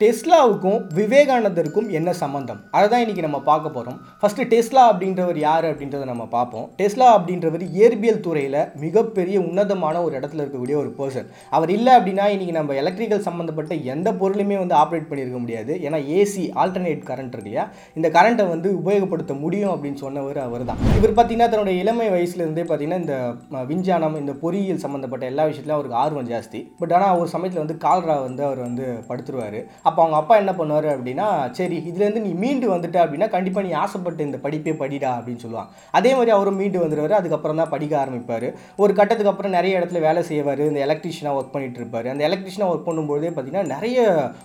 டெஸ்லாவுக்கும் விவேகானந்தருக்கும் என்ன சம்மந்தம் அதை தான் இன்றைக்கி நம்ம பார்க்க போகிறோம் ஃபஸ்ட்டு டெஸ்லா அப்படின்றவர் யார் அப்படின்றத நம்ம பார்ப்போம். டெஸ்லா அப்படின்றவர் இயற்பியல் துறையில் மிகப்பெரிய உன்னதமான ஒரு இடத்துல இருக்கக்கூடிய ஒரு பர்சன் அவர் இல்லை அப்படின்னா இன்றைக்கி நம்ம எலக்ட்ரிக்கல் சம்மந்தப்பட்ட எந்த பொருளுமே வந்து ஆப்ரேட் பண்ணியிருக்க முடியாது. ஏன்னா ஏசி ஆல்டர்னேட் கரண்ட் இருக்கு இல்லையா? இந்த கரண்ட்டை வந்து உபயோகப்படுத்த முடியும் அப்படின்னு சொன்னவர் அவர் தான் இவர் பார்த்தீங்கன்னா தன்னுடைய இளமை வயசுலேருந்தே பார்த்தீங்கன்னா இந்த விஞ்ஞானம் இந்த பொறியியல் சம்மந்தப்பட்ட எல்லா விஷயத்துலையும் அவருக்கு ஆர்வம் ஜாஸ்தி. பட் ஆனால் ஒரு சமயத்தில் வந்து கால்ரா வந்து அவர் வந்து படுத்துருவார். அப்போ அவங்க அப்பா என்ன பண்ணுவார் அப்படின்னா சரி இதுலேருந்து நீ மீண்டு வந்துட்ட அப்படின்னா கண்டிப்பாக நீ ஆசைப்பட்டு இந்த படிப்பே படிடா அப்படின்னு சொல்லுவாங்க. அதே மாதிரி அவரும் மீண்டு வந்துடுவார் அதுக்கப்புறம் தான் படிக்க ஆரம்பிப்பார். ஒரு கட்டத்துக்கு அப்புறம் நிறைய இடத்துல வேலை செய்வார் இந்த எலக்ட்ரிஷியனாக ஒர்க் பண்ணிட்டு இருப்பார் அந்த எலக்ட்ரிஷியனாக ஒர்க் பண்ணும்போதே பார்த்தீங்கன்னா நிறைய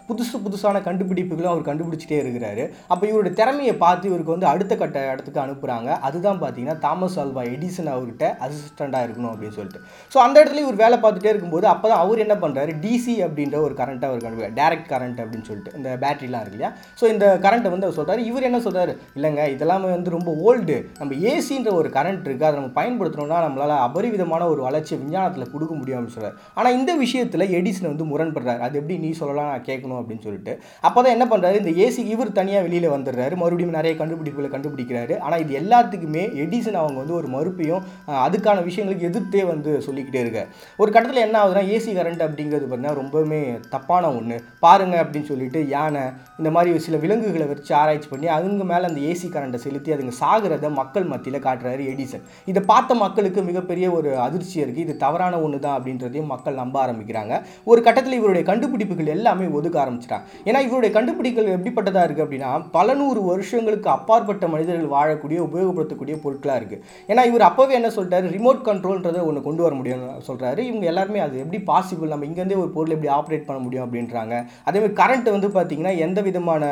புதுசு புதுசான கண்டுபிடிப்புகளும் அவர் கண்டுபிடிச்சிட்டே இருக்கிறாரு. அப்போ இவருடைய திறமையை பார்த்து இவருக்கு வந்து அடுத்த கட்ட இடத்துக்கு அனுப்புகிறாங்க அதுதான் பார்த்தீங்கன்னா தாமஸ் ஆல்வா எடிசன் அவர்கிட்ட அசிஸ்டண்ட்டாக இருக்கணும் அப்படின்னு சொல்லிட்டு. ஸோ அந்த இடத்துல இவர் வேலை பார்த்துட்டே இருக்கும்போது அப்போ தான் அவர் என்ன பண்ணுறாரு டிசி அப்படின்ற ஒரு கரண்ட்டை அவர் கண்டுபிடிக்கிறார். டேரக்ட் கரண்ட் அப்படின்னு அப்படின்னு சொல்லிட்டு இந்த பேட்டரிலாம் இருக்கு இல்லையா? ஸோ இந்த கரண்ட்டை வந்து அவர் சொல்கிறாரு இவர் என்ன சொல்கிறார் இல்லைங்க இதெல்லாமே வந்து ரொம்ப ஓல்டு நம்ம ஏசின்ற ஒரு கரண்ட் இருக்குது அதை நம்ம பயன்படுத்தணும்னா நம்மளால் அபரிவிதமான ஒரு வளர்ச்சி விஞ்ஞானத்தில் கொடுக்க முடியும் அப்படின்னு சொல்றாரு. ஆனால் இந்த விஷயத்தில் எடிசன் வந்து முரண்படுறாரு. அது எப்படி நீ சொல்லலாம் நான் கேட்கணும் அப்படின்னு சொல்லிட்டு. அப்போ தான் என்ன பண்ணுறாரு இந்த ஏசி இவர் தனியாக வெளியில் வந்துடுறாரு. மறுபடியும் நிறைய கண்டுபிடிப்புகளை கண்டுபிடிக்கிறாரு. ஆனால் இது எல்லாத்துக்குமே எடிசன் அவங்க வந்து ஒரு மறுப்பையும் அதுக்கான விஷயங்களுக்கு எதிர்த்தே வந்து சொல்லிக்கிட்டே இருக்க ஒரு கட்டத்தில் என்ன ஆகுதுன்னா ஏசி கரண்ட் அப்படிங்கிறது பார்த்தீங்கன்னா ரொம்பவுமே தப்பான ஒன்று பாருங்க அப்படின்னு சொல்லிட்டு யானை இந்த மாதிரி சில விலங்குகளை வச்சு ஆராய்ச்சி பண்ணி அதுங்க மேலே அந்த ஏசி கரண்ட்டை செலுத்தி அதுங்க சாகிறத மக்கள் மத்தியில் காட்டுறாரு எடிசன் இதை பார்த்த மக்களுக்கு மிகப்பெரிய ஒரு அதிர்ச்சி இருக்குது இது தவறான ஒன்று தான் அப்படின்றதையும் மக்கள் நம்ப ஆரம்பிக்கிறாங்க. ஒரு கட்டத்தில் இவருடைய கண்டுபிடிப்புகள் எல்லாமே ஒதுக்க ஆரம்பிச்சிட்டாங்க. ஏன்னா இவருடைய கண்டுபிடிப்புகள் எப்படிப்பட்டதாக இருக்குது அப்படின்னா பல நூறு வருஷங்களுக்கு அப்பாற்பட்ட மனிதர்கள் வாழக்கூடிய உபயோகப்படுத்தக்கூடிய பொருட்களாக இருக்குது ஏன்னா இவர் அப்போவே என்ன சொல்லிட்டாரு? ரிமோட் கண்ட்ரோல்ன்றதை ஒன்று கொண்டு வர முடியும்னு சொல்கிறாரு இவங்க எல்லாருமே அது எப்படி பாசிபிள் நம்ம இங்கேருந்தே ஒரு பொருள் எப்படி ஆப்ரேட் பண்ண முடியும் அப்படின்றாங்க. அதேமாதிரி கரண்ட் வந்து பார்த்தீங்கன்னா எந்த விதமான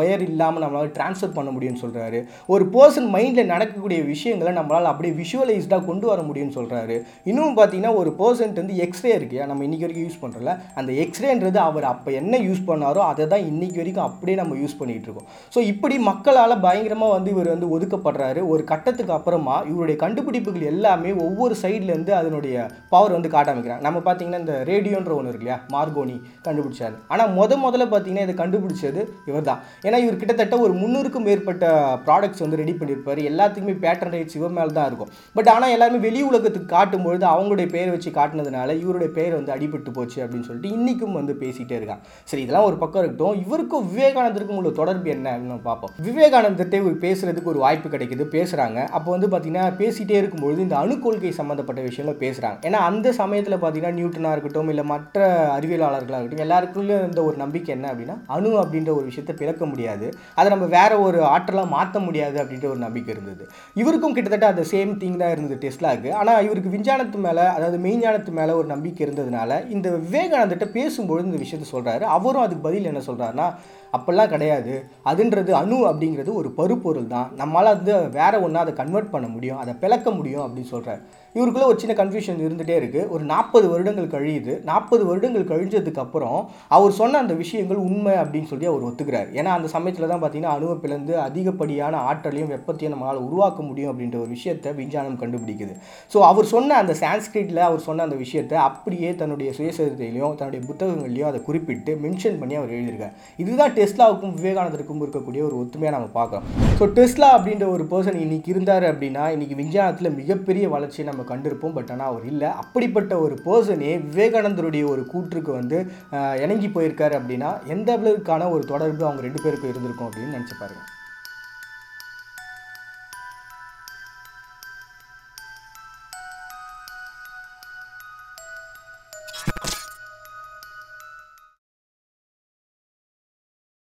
ஒயர் இல்லாமல் நம்மளால் ட்ரான்ஸ்ஃபர் பண்ண முடியும்னு சொல்கிறாரு ஒரு பர்சன் மைண்டில் நடக்கக்கூடிய விஷயங்களை நம்மளால் அப்படியே விஷுவலைஸ்டாக கொண்டு வர முடியும்னு சொல்கிறாரு இன்னும் பார்த்தீங்கன்னா ஒரு பர்சன்ட் வந்து எக்ஸ்ரே இருக்கு. நம்ம இன்னைக்கு வரைக்கும் யூஸ் பண்ணுறல அந்த எக்ஸ்ரேன்றது அவர் அப்போ என்ன யூஸ் பண்ணாரோ அதை தான் இன்னைக்கு வரைக்கும் அப்படியே நம்ம யூஸ் பண்ணிகிட்டு இருக்கோம். ஸோ இப்படி மக்களால் பயங்கரமாக வந்து இவர் வந்து ஒதுக்கப்படுறாரு. ஒரு கட்டத்துக்கு அப்புறமா இவருடைய கண்டுபிடிப்புகள் எல்லாமே ஒவ்வொரு சைட்லேருந்து அதனுடைய பவர் வந்து காட்ட ஆரம்பிக்கிறாங்க. நம்ம பார்த்தீங்கன்னா இந்த ரேடியோன்ற ஒன்று இருக்கு இல்லையா மார்கோனி கண்டுபிடிச்சாரு. ஆனால் முத முதல்ல பார்த்தீங்கன்னா இதை கண்டுபிடிச்சது இவர் தான் ஏன்னா இவர் கிட்டத்தட்ட ஒரு முந்நூறுக்கும் மேற்பட்ட ப்ராடக்ட்ஸ் வந்து ரெடி பண்ணியிருப்பார். எல்லாத்துக்குமே பேட்டர்ன் ரைட்ஸ் இவர் மேலே தான் இருக்கும். பட் ஆனால் எல்லாருமே வெளி உலகத்துக்கு காட்டும்பொழுது அவங்களுடைய பேர் வச்சு காட்டினதுனால இவருடைய பேர் வந்து அடிபட்டு போச்சு அப்படின்னு சொல்லிட்டு இன்றைக்கும் வந்து பேசிகிட்டே இருக்காங்க சரி இதெல்லாம் ஒரு பக்கம் இருக்கட்டும். இவருக்கும் விவேகானந்தருக்கும் உள்ள தொடர்பு என்ன அப்படின்னு பார்ப்போம். விவேகானந்தர்கிட்ட இவர் பேசுறதுக்கு ஒரு வாய்ப்பு கிடைக்குது. பேசுகிறாங்க அப்போ வந்து பார்த்தீங்கன்னா பேசிகிட்டே இருக்கும்பொழுது இந்த அணு கொள்கை சம்மந்தப்பட்ட விஷயங்கள் பேசுகிறாங்க ஏன்னா அந்த சமயத்தில் பார்த்தீங்கன்னா நியூட்டனாக இருக்கட்டும் இல்லை மற்ற அறிவியலாளர்களாக இருக்கட்டும் எல்லாருக்குள்ளே இந்த ஒரு நம்பிக்கை என்ன அப்படின்னா அணு அப்படின்ற ஒரு விஷயத்தை பிறக்க முடியாது. அதை நம்ம வேற ஒரு ஆற்றலாக மாற்ற முடியாது அப்படின்ற ஒரு நம்பிக்கை இருந்தது. இவருக்கும் கிட்டத்தட்ட அந்த சேம் திங் தான் இருந்தது டெஸ்லாக்கு ஆனால் இவருக்கு விஞ்ஞானத்து மேலே அதாவது மெய்ஞானத்து மேலே ஒரு நம்பிக்கை இருந்ததுனால இந்த விவேகானந்திட்ட பேசும்பொழுது இந்த விஷயத்தை சொல்கிறாரு அவரும் அதுக்கு பதில் என்ன சொல்கிறாருன்னா அப்போல்லாம் கிடையாது. அதுன்றது அணு அப்படிங்கிறது ஒரு பருப்பொருள் தான். நம்மளால் வந்து வேற ஒன்றா அதை கன்வெர்ட் பண்ண முடியும். அதை பிளக்க முடியும் அப்படின்னு சொல்கிறார் இவருக்குள்ளே ஒரு சின்ன கன்ஃபியூஷன் இருந்துகிட்டே இருக்குது ஒரு நாற்பது வருடங்கள் கழியுது. நாற்பது வருடங்கள் கழிஞ்சதுக்கப்புறம் அவர் சொன்ன அந்த விஷயங்கள் உண்மை அப்படின்னு சொல்லி அவர் ஒத்துக்கிறார். ஏன்னா அந்த சமயத்தில் தான் பார்த்தீங்கன்னா அணுவை பிளந்து அதிகப்படியான ஆற்றலையும் வெப்பத்தையும் நம்மளால் உருவாக்க முடியும் அப்படின்ற ஒரு விஷயத்தை விஞ்ஞானம் கண்டுபிடிக்குது. ஸோ அவர் சொன்ன அந்த சான்ஸ்கிரிட்டில் அவர் சொன்ன அந்த விஷயத்தை அப்படியே தன்னுடைய சுயசரிதையிலையும் தன்னுடைய புத்தகங்கள்லையும் அதை குறிப்பிட்டு மென்ஷன் பண்ணி அவர் எழுதியிருக்கார். இதுதான் டெஸ்லாவுக்கும் விவேகானந்தருக்கும் இருக்கக்கூடிய ஒரு ஒத்துமையாக நம்ம பார்க்கலாம் ஸோ டெஸ்லா அப்படின்ற ஒரு பர்சன் இன்னைக்கு இருந்தார் அப்படின்னா இன்னைக்கு விஞ்ஞானத்தில் மிகப்பெரிய வளர்ச்சியை நம்ம கண்டிருப்போம் பட் ஆனால் அவர் இல்லை. அப்படிப்பட்ட ஒரு பர்சனே விவேகானந்தருடைய ஒரு கூற்றுக்கு வந்து இணங்கி போயிருக்காரு அப்படின்னா எந்த அளவுக்கான ஒரு தொடர்பு அவங்க ரெண்டு பேருக்கும் இருந்திருக்கும் அப்படின்னு நினச்சி பாருங்க.